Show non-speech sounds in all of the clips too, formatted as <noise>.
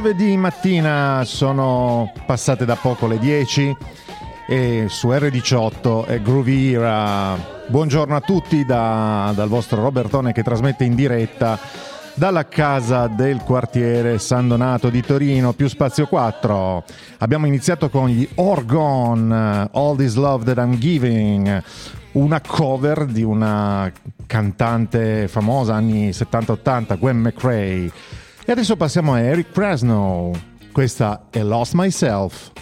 giovedì mattina sono passate da poco le 10 e su R18 è Groovy Era. Buongiorno a tutti da, dal vostro Robertone che trasmette in diretta dalla casa del quartiere San Donato di Torino, più spazio 4. Abbiamo iniziato con gli Orgon, All This Love That I'm Giving, una cover di una cantante famosa anni 70-80, Gwen McRae. E adesso passiamo a Eric Presno. Questa è Lost Myself.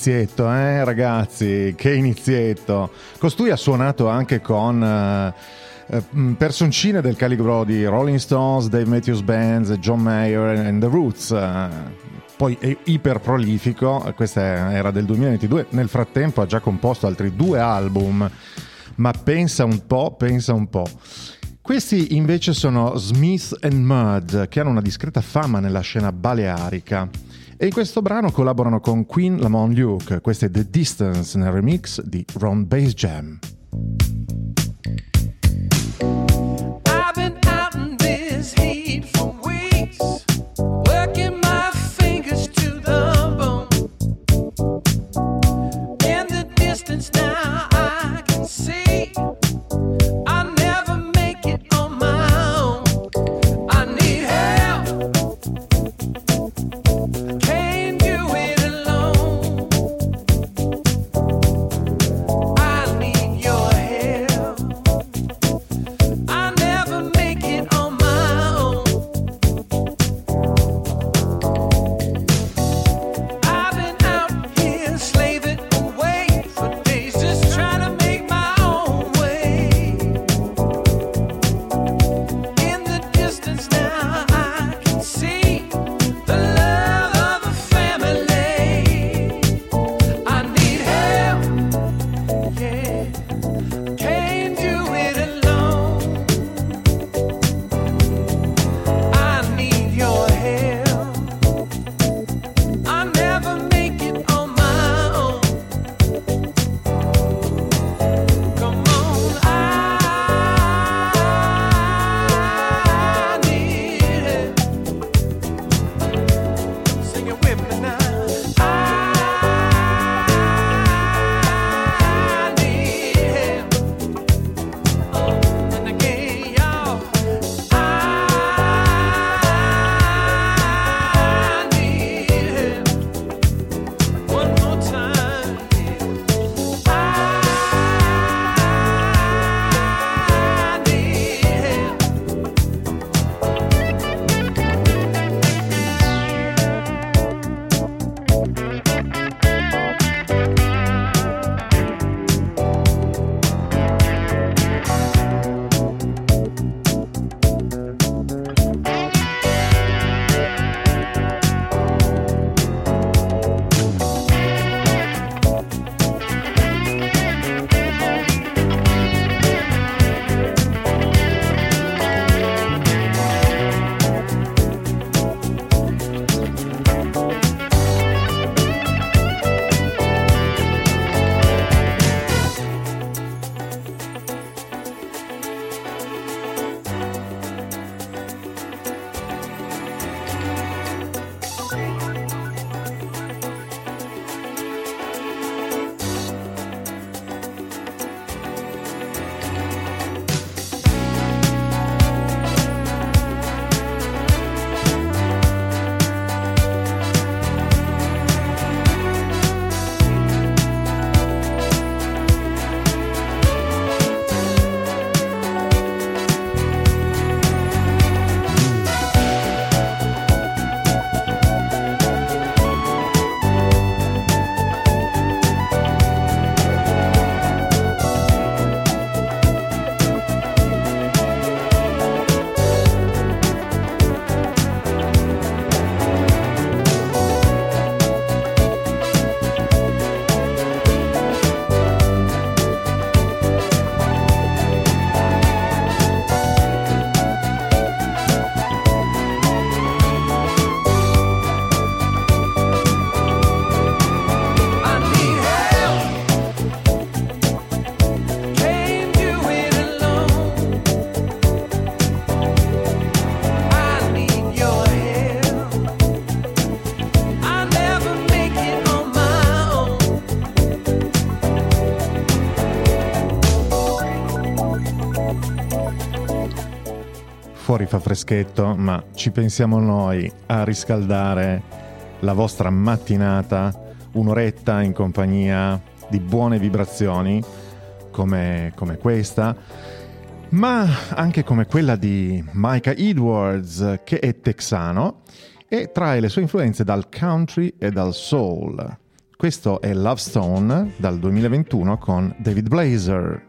Inizietto, eh, ragazzi, che inizietto. Costui ha suonato anche con eh personcine del calibro di Rolling Stones, Dave Matthews Band, John Mayer and The Roots. Poi è iper prolifico, questa era del 2022, nel frattempo ha già composto altri due album, ma pensa un po', pensa un po'. Questi invece sono Smith and Mud, che hanno una discreta fama nella scena balearica. E in questo brano collaborano con Queen Lamont Luke, questo è The Distance nel remix di Ron Bass Jam. Fuori fa freschetto, ma ci pensiamo noi a riscaldare la vostra mattinata, un'oretta in compagnia di buone vibrazioni come, come questa, ma anche come quella di Micah Edwards, che è texano e trae le sue influenze dal country e dal soul. Questo è Love Stone dal 2021 con David Blazer.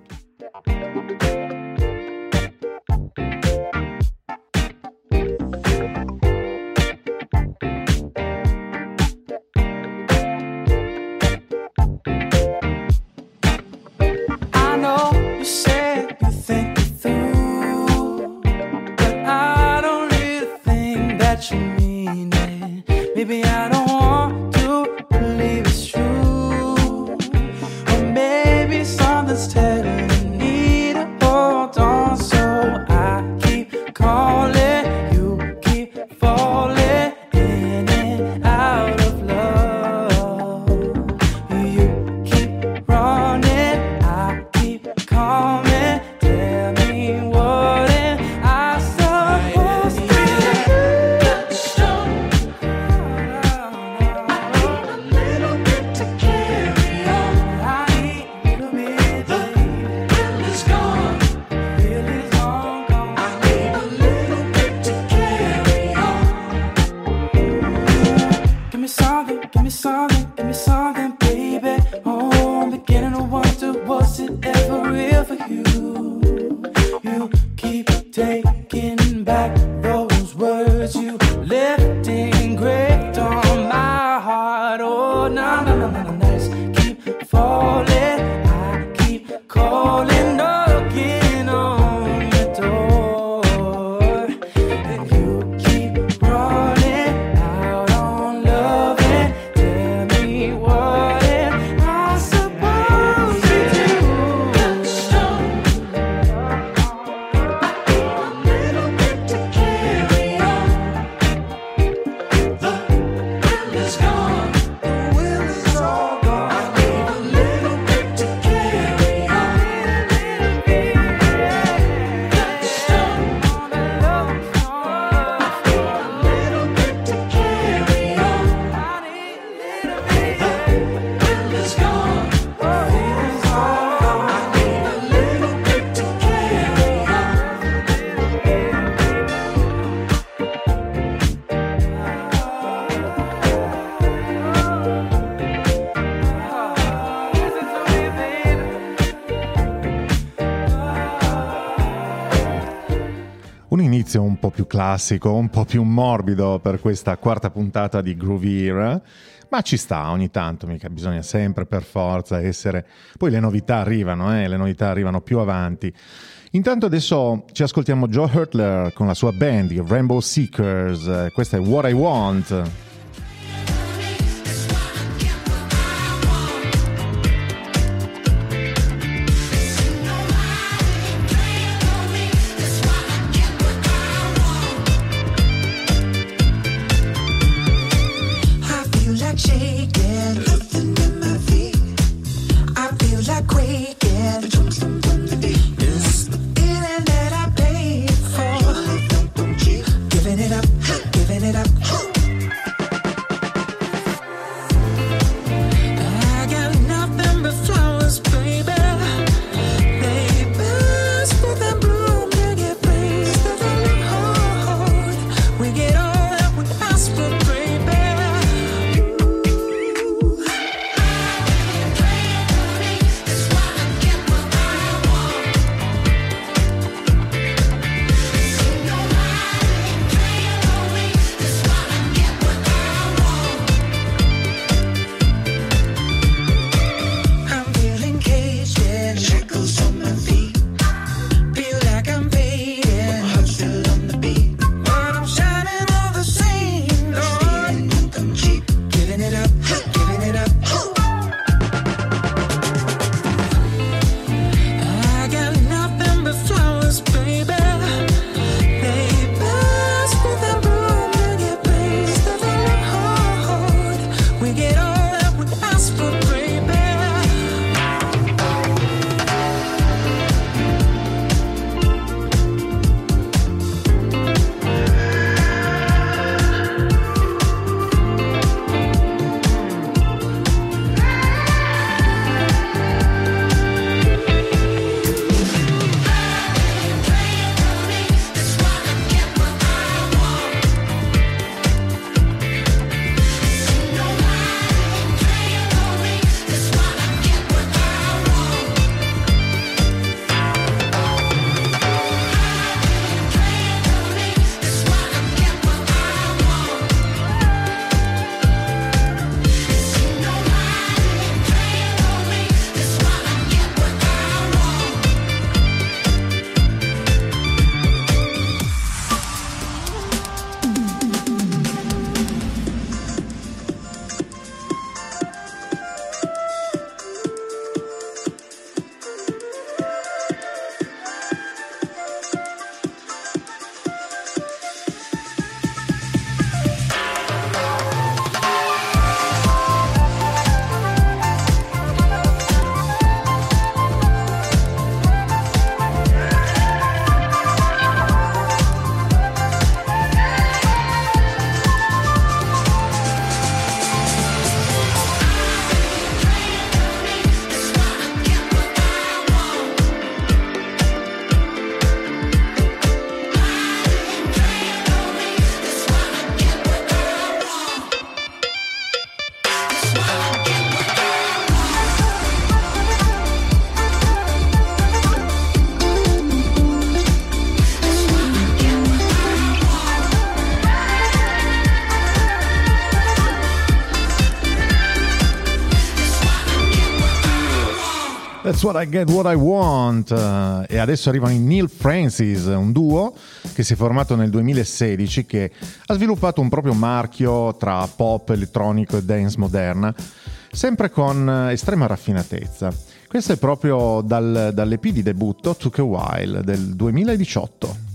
Classico, un po' più morbido per questa quarta puntata di Groovy Era, ma ci sta ogni tanto, mica bisogna sempre per forza essere... Poi le novità arrivano, eh, le novità arrivano più avanti. Intanto adesso ci ascoltiamo Joe Hurtler con la sua band, i Rainbow Seekers, questa è What I Want. That's what I get, what I want. E adesso arrivano i Neil Francis, un duo che si è formato nel 2016 che ha sviluppato un proprio marchio tra pop, elettronico e dance moderna, sempre con estrema raffinatezza. Questo è proprio dal, dall'EP di debutto Took a While del 2018.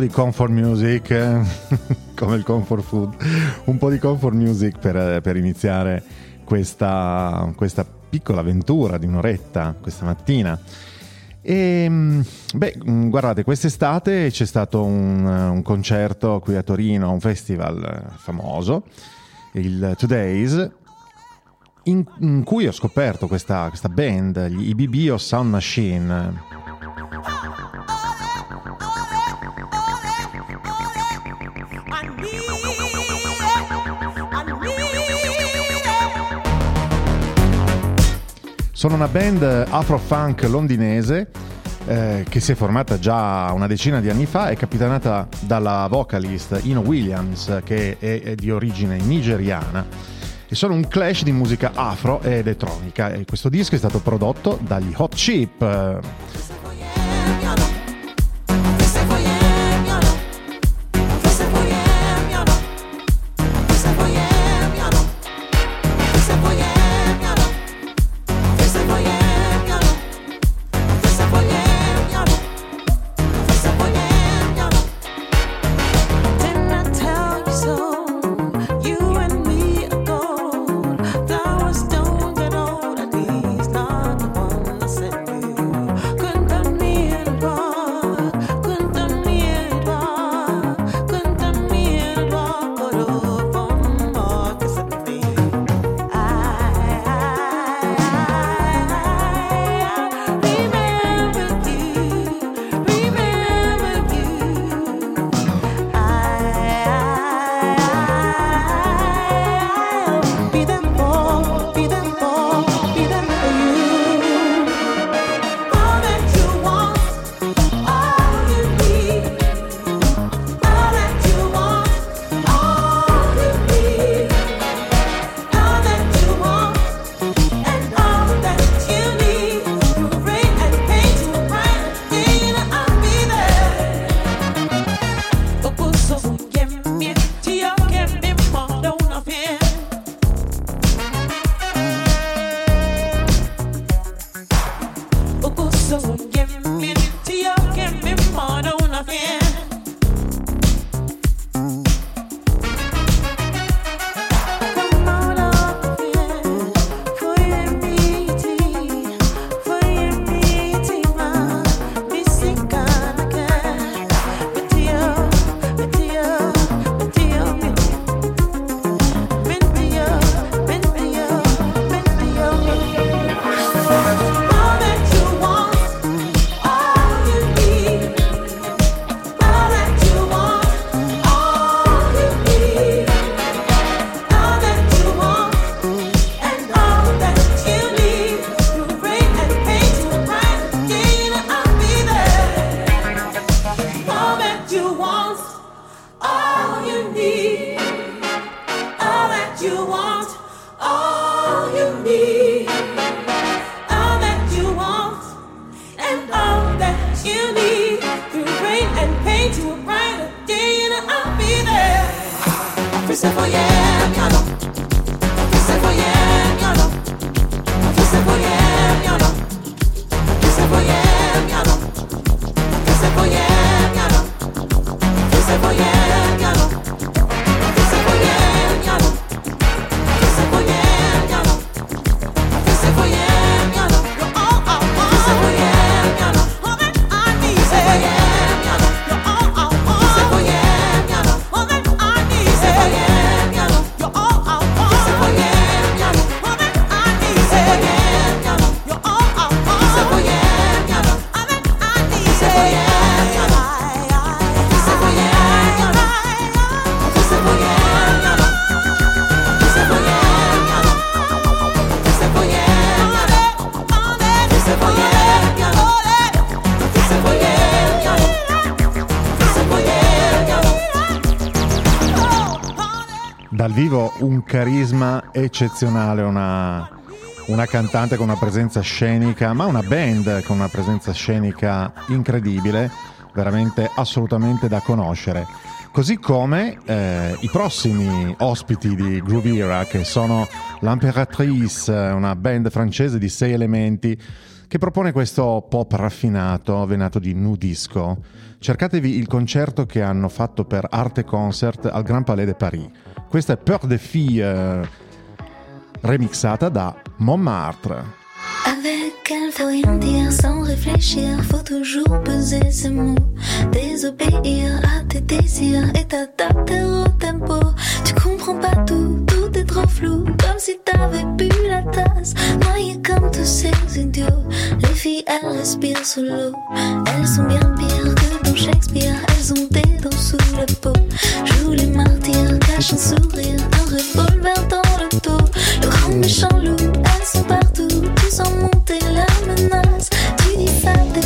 Di comfort music, eh, <laughs> come il comfort food, un po' di comfort music per, per iniziare questa, questa, piccola avventura di un'oretta questa mattina. E, ehm, beh, guardate, quest'estate c'è stato un, un concerto qui a Torino, un festival famoso, il Today's, in, in cui ho scoperto questa, questa band, gli o Sound Machine Sono una band afro-funk londinese eh, che si è formata già una decina di anni fa, è capitanata dalla vocalist Ino Williams che è, è di origine nigeriana e sono un clash di musica afro e elettronica e questo disco è stato prodotto dagli Hot Chip. Savoyard. Eccezionale, una, una cantante con una presenza scenica, ma una band con una presenza scenica incredibile, veramente assolutamente da conoscere. Così come eh, i prossimi ospiti di Groovy Era, che sono l'Imperatrice, una band francese di sei elementi, che propone questo pop raffinato, venato di nudisco. Cercatevi il concerto che hanno fatto per Arte Concert al Grand Palais de Paris. Questa è Peur des Filles, euh, remixata da Montmartre. Avec elle, faut rien dire sans réfléchir, faut toujours peser ses mots, désobéir à tes désirs et t'adapter au tempo. Tu comprends pas tout, tout est trop flou, comme si t'avais bu la tasse, noyé comme tous ces idiots. Les filles, elles respirent sous l'eau, elles sont bien pires que dans Shakespeare, elles ont des dents sous la peau. Joue les martyrs, cache un sourire, un revolver dans le grand méchant loup, elles sont partout, tous en monter la menace. Tu dis ça, t'es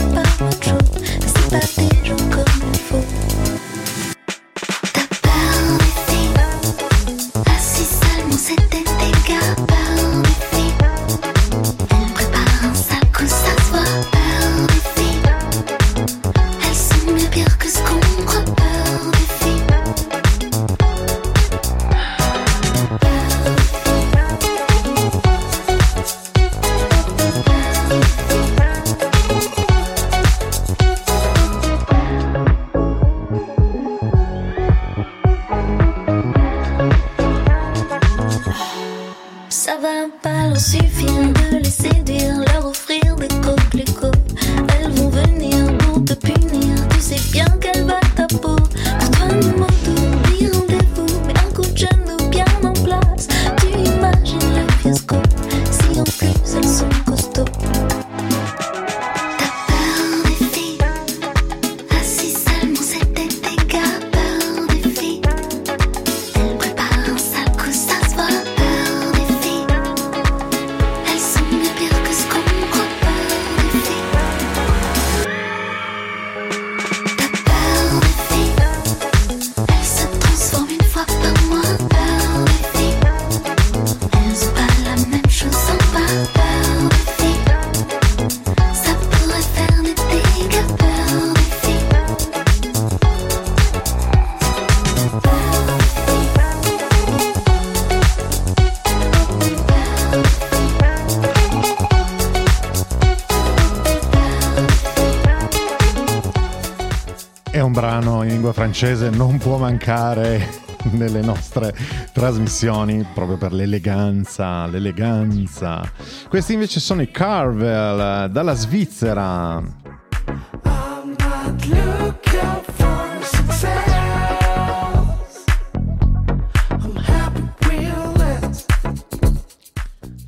francese non può mancare nelle nostre trasmissioni proprio per l'eleganza, l'eleganza. Questi invece sono i Carvel dalla Svizzera.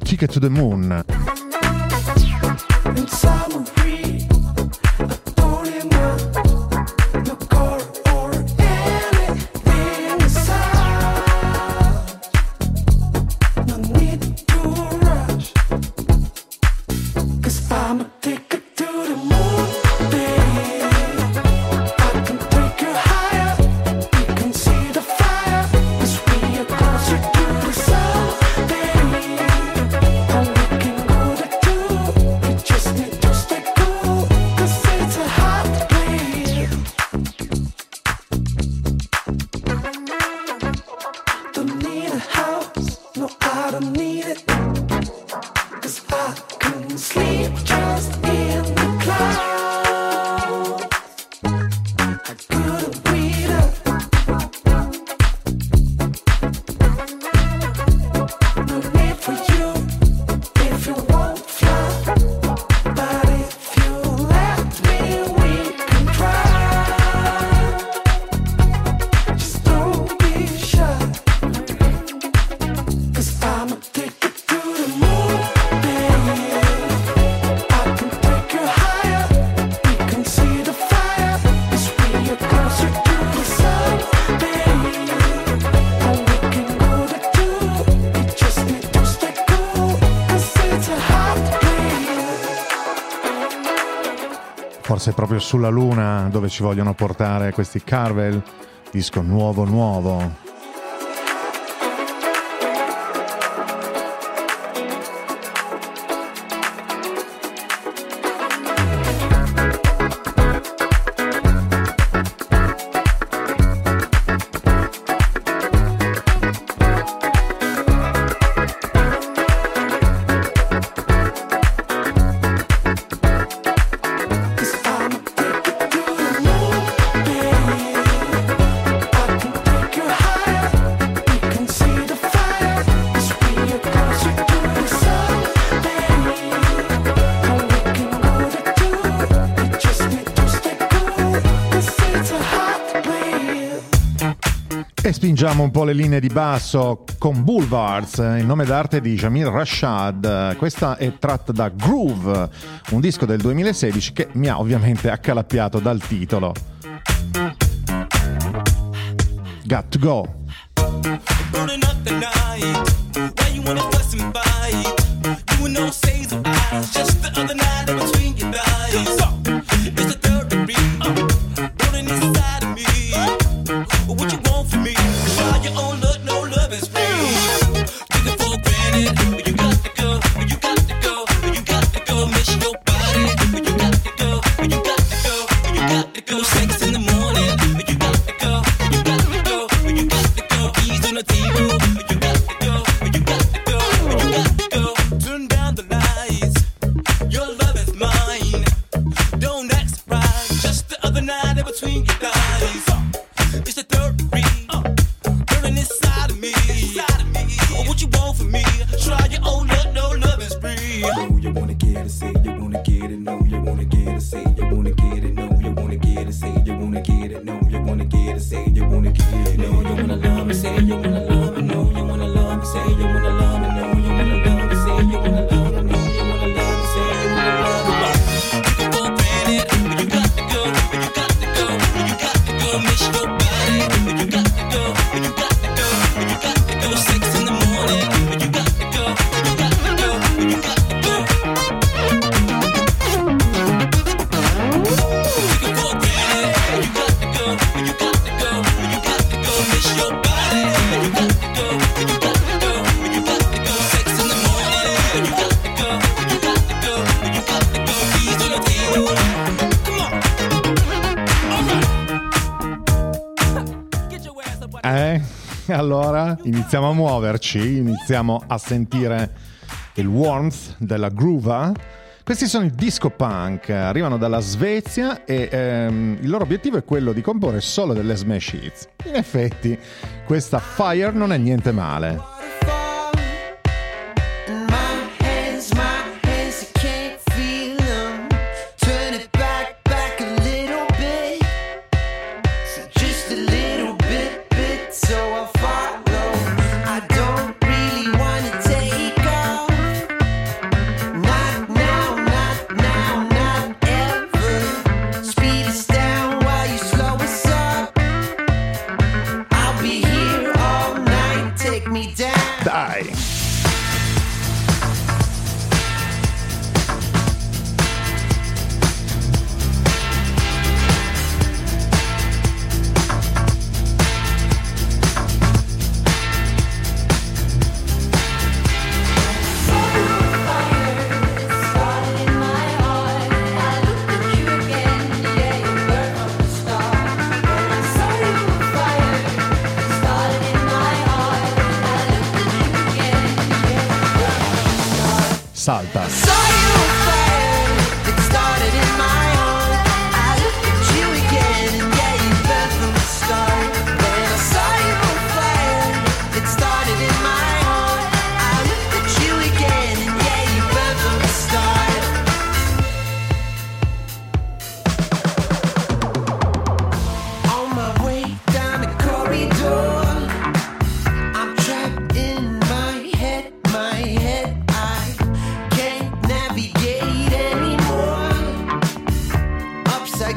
Ticket to the Moon. Let's. Sulla Luna dove ci vogliono portare questi Carvel, disco nuovo nuovo. Spingiamo un po' le linee di basso con Boulevards, il nome d'arte di Jamil Rashad. Questa è tratta da Groove, un disco del 2016 che mi ha ovviamente accalappiato dal titolo. Got to go. Iniziamo a muoverci, iniziamo a sentire il warmth della groova. Questi sono i disco punk, arrivano dalla Svezia e ehm, il loro obiettivo è quello di comporre solo delle smash hits. In effetti, questa Fire non è niente male.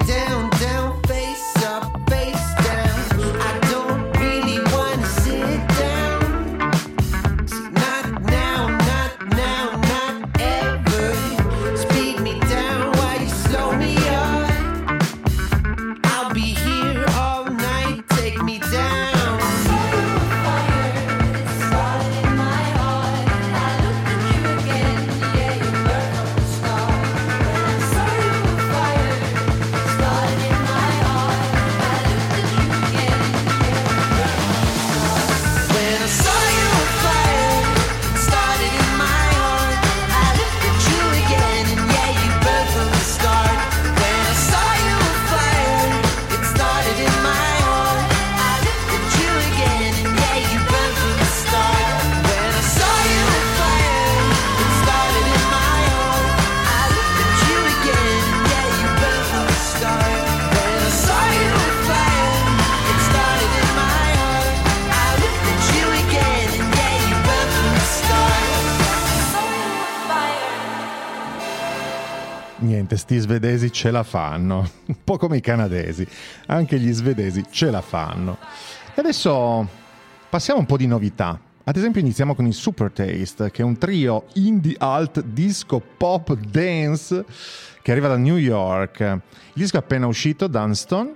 down. Svedesi ce la fanno, <laughs> un po' come i canadesi, anche gli svedesi ce la fanno. E adesso passiamo un po' di novità. Ad esempio iniziamo con i Super Taste, che è un trio indie alt disco pop dance che arriva da New York. Il disco è appena uscito, Dunston,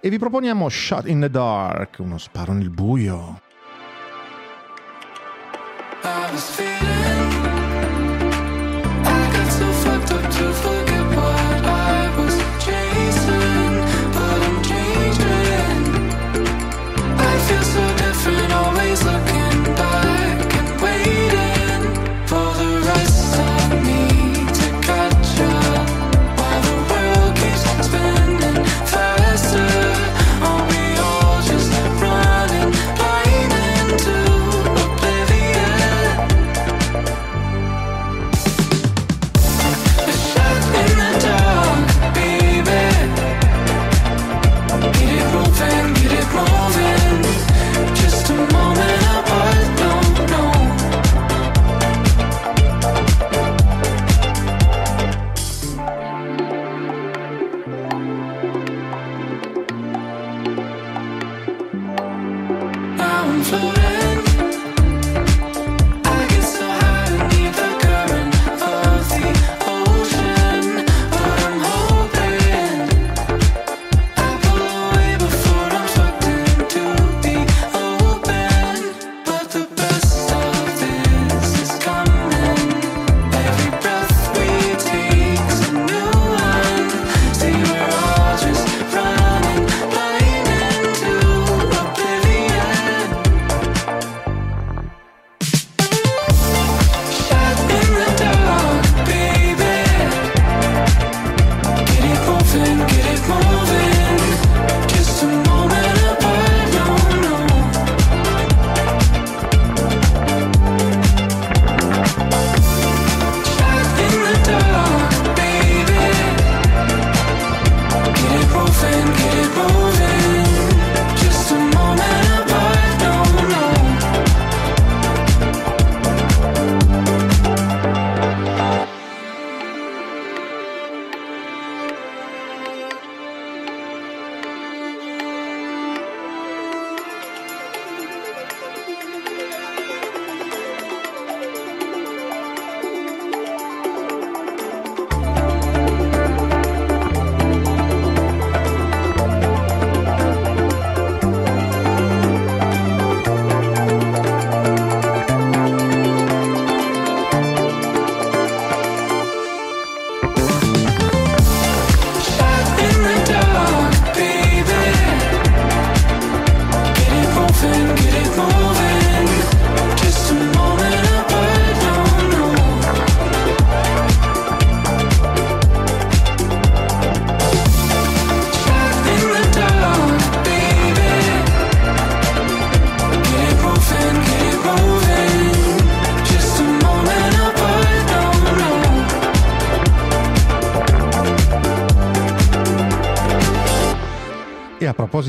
e vi proponiamo Shot in the Dark, uno sparo nel buio. I was feeling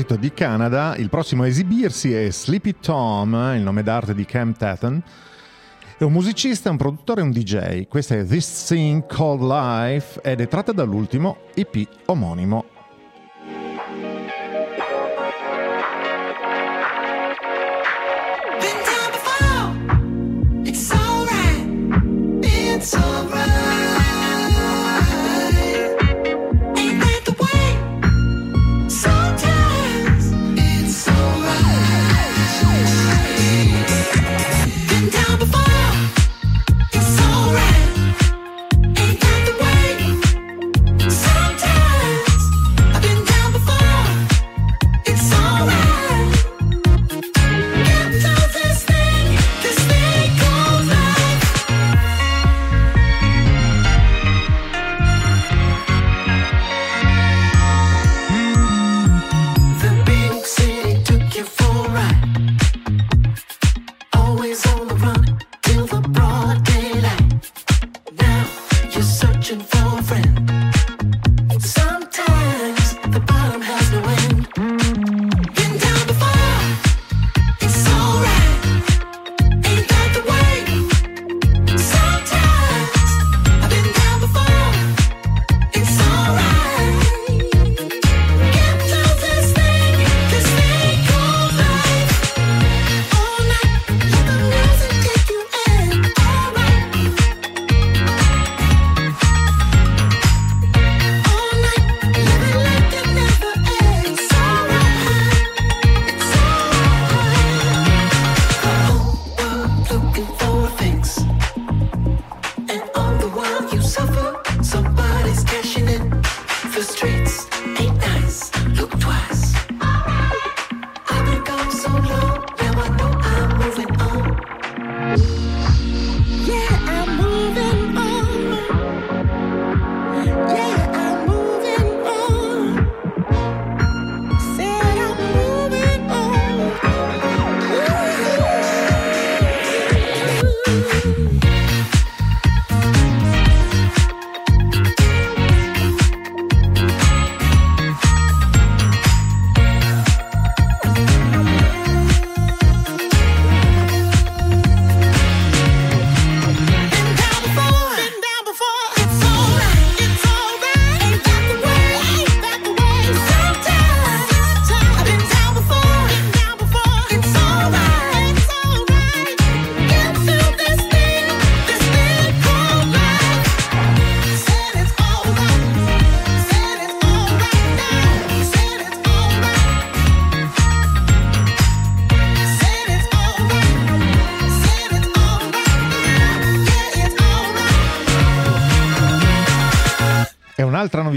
proposito di Canada, il prossimo a esibirsi è Sleepy Tom, il nome d'arte di Cam Tatton. È un musicista, un produttore e un DJ. Questa è This Thing Called Life ed è tratta dall'ultimo EP omonimo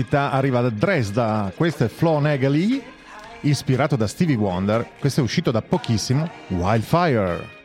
novità arriva da Dresda, questo è Flo Negali, ispirato da Stevie Wonder, questo è uscito da pochissimo, Wildfire.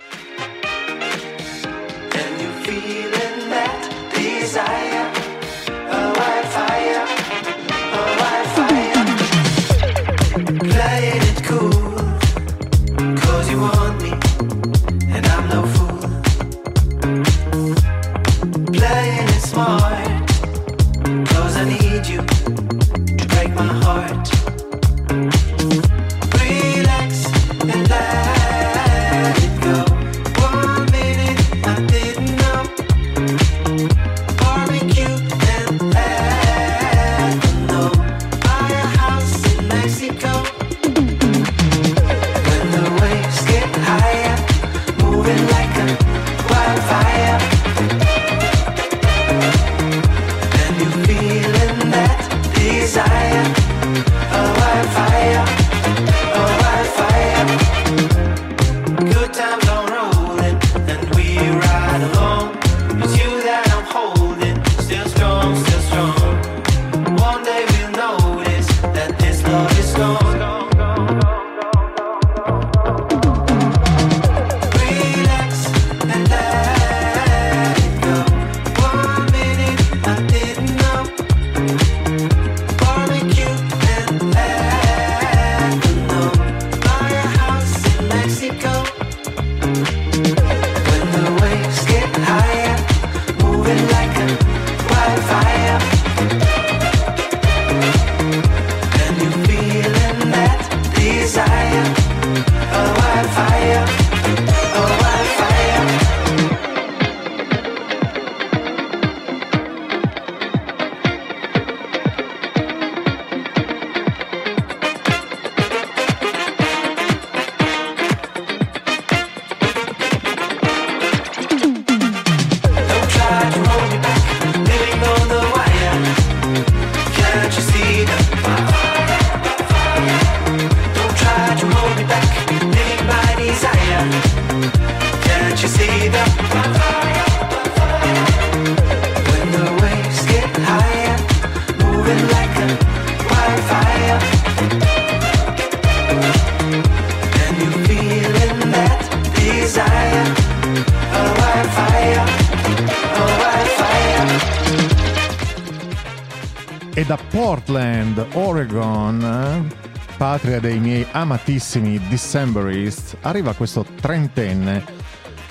Amatissimi Decemberists, arriva questo trentenne,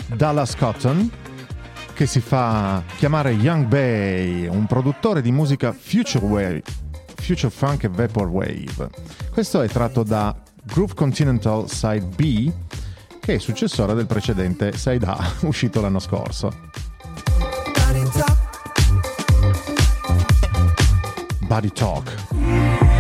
Dallas Cotton, che si fa chiamare Young Bay, un produttore di musica future wave, future funk e vaporwave. Questo è tratto da Groove Continental Side B, che è successore del precedente Side A, <laughs> uscito l'anno scorso. Body Talk.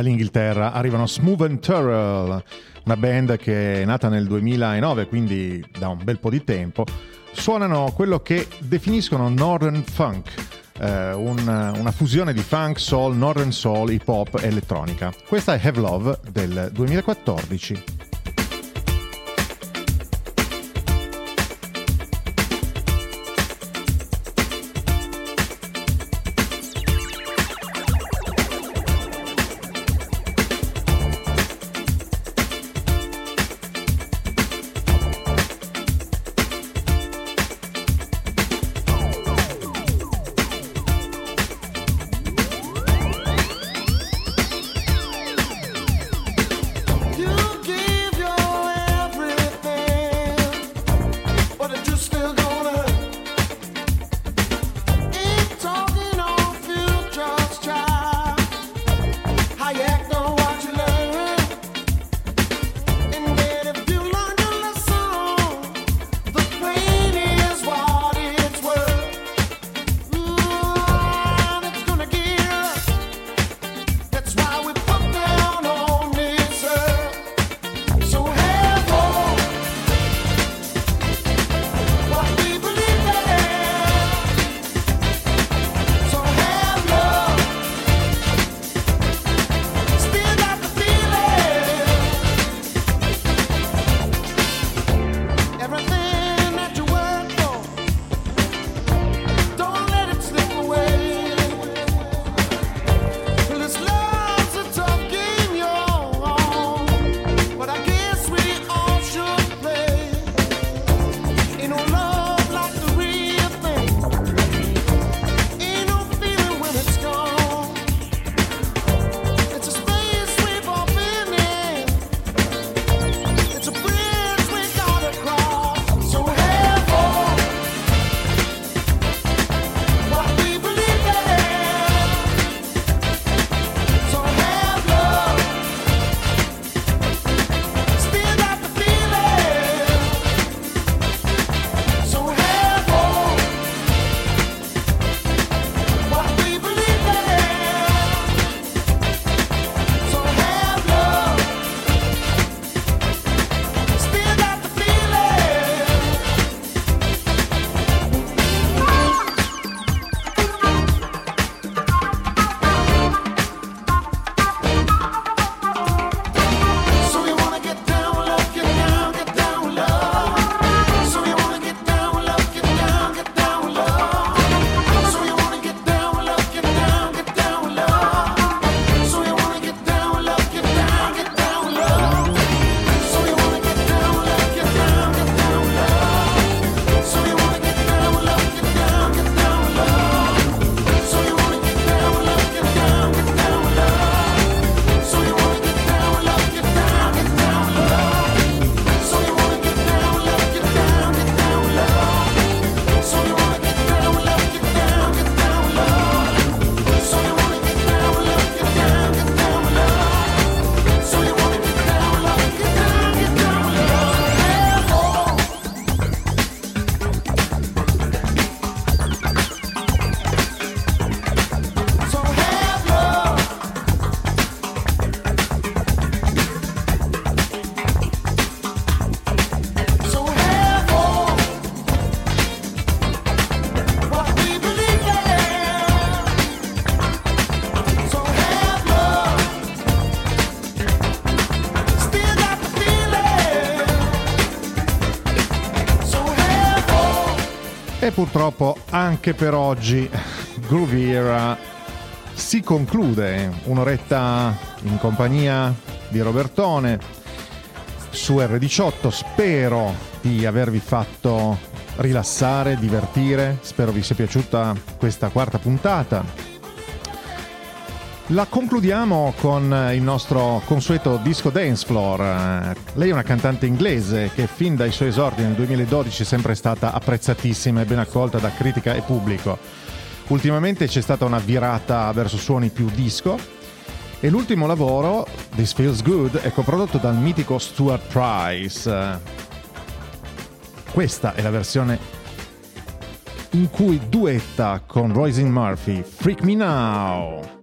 dall'Inghilterra arrivano Smooth and Turrell, una band che è nata nel 2009, quindi da un bel po' di tempo. Suonano quello che definiscono Northern Funk, eh, un, una fusione di funk, soul, northern soul, hip hop e elettronica. Questa è Have Love del 2014. Purtroppo anche per oggi Grooviera si conclude un'oretta in compagnia di Robertone su R18. Spero di avervi fatto rilassare, divertire, spero vi sia piaciuta questa quarta puntata. La concludiamo con il nostro consueto disco Dance Floor. Lei è una cantante inglese che fin dai suoi esordi nel 2012 è sempre stata apprezzatissima e ben accolta da critica e pubblico. Ultimamente c'è stata una virata verso suoni più disco e l'ultimo lavoro, This Feels Good, è coprodotto dal mitico Stuart Price. Questa è la versione in cui duetta con Roisin Murphy, Freak Me Now.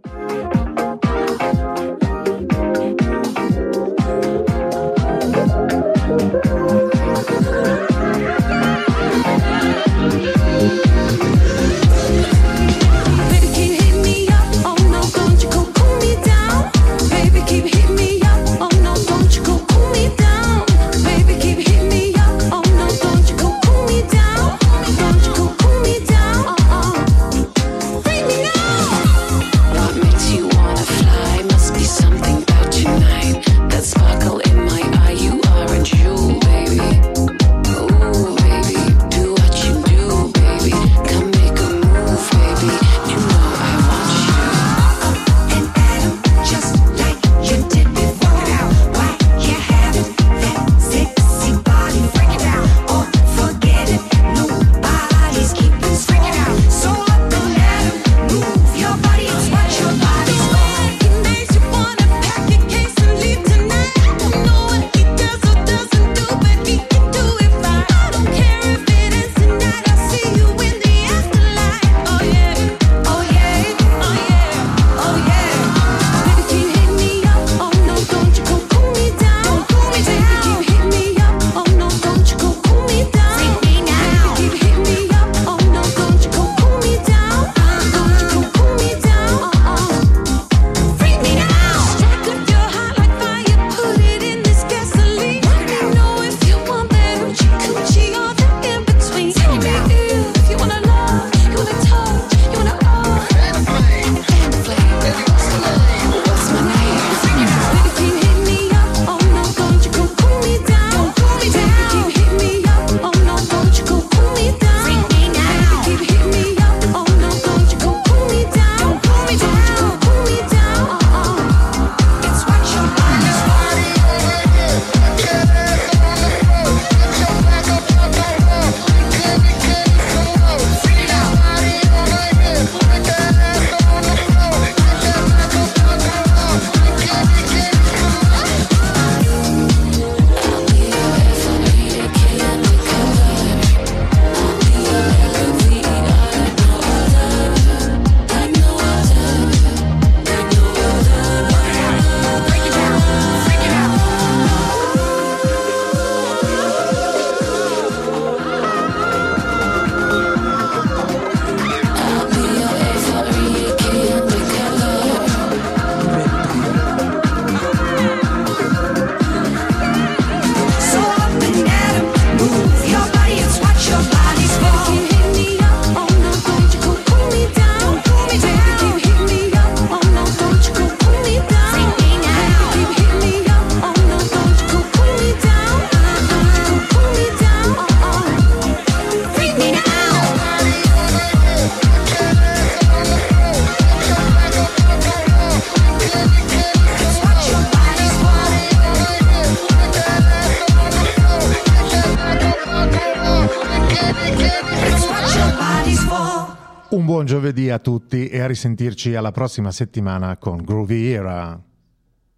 Risentirci alla prossima settimana con Groovy Era.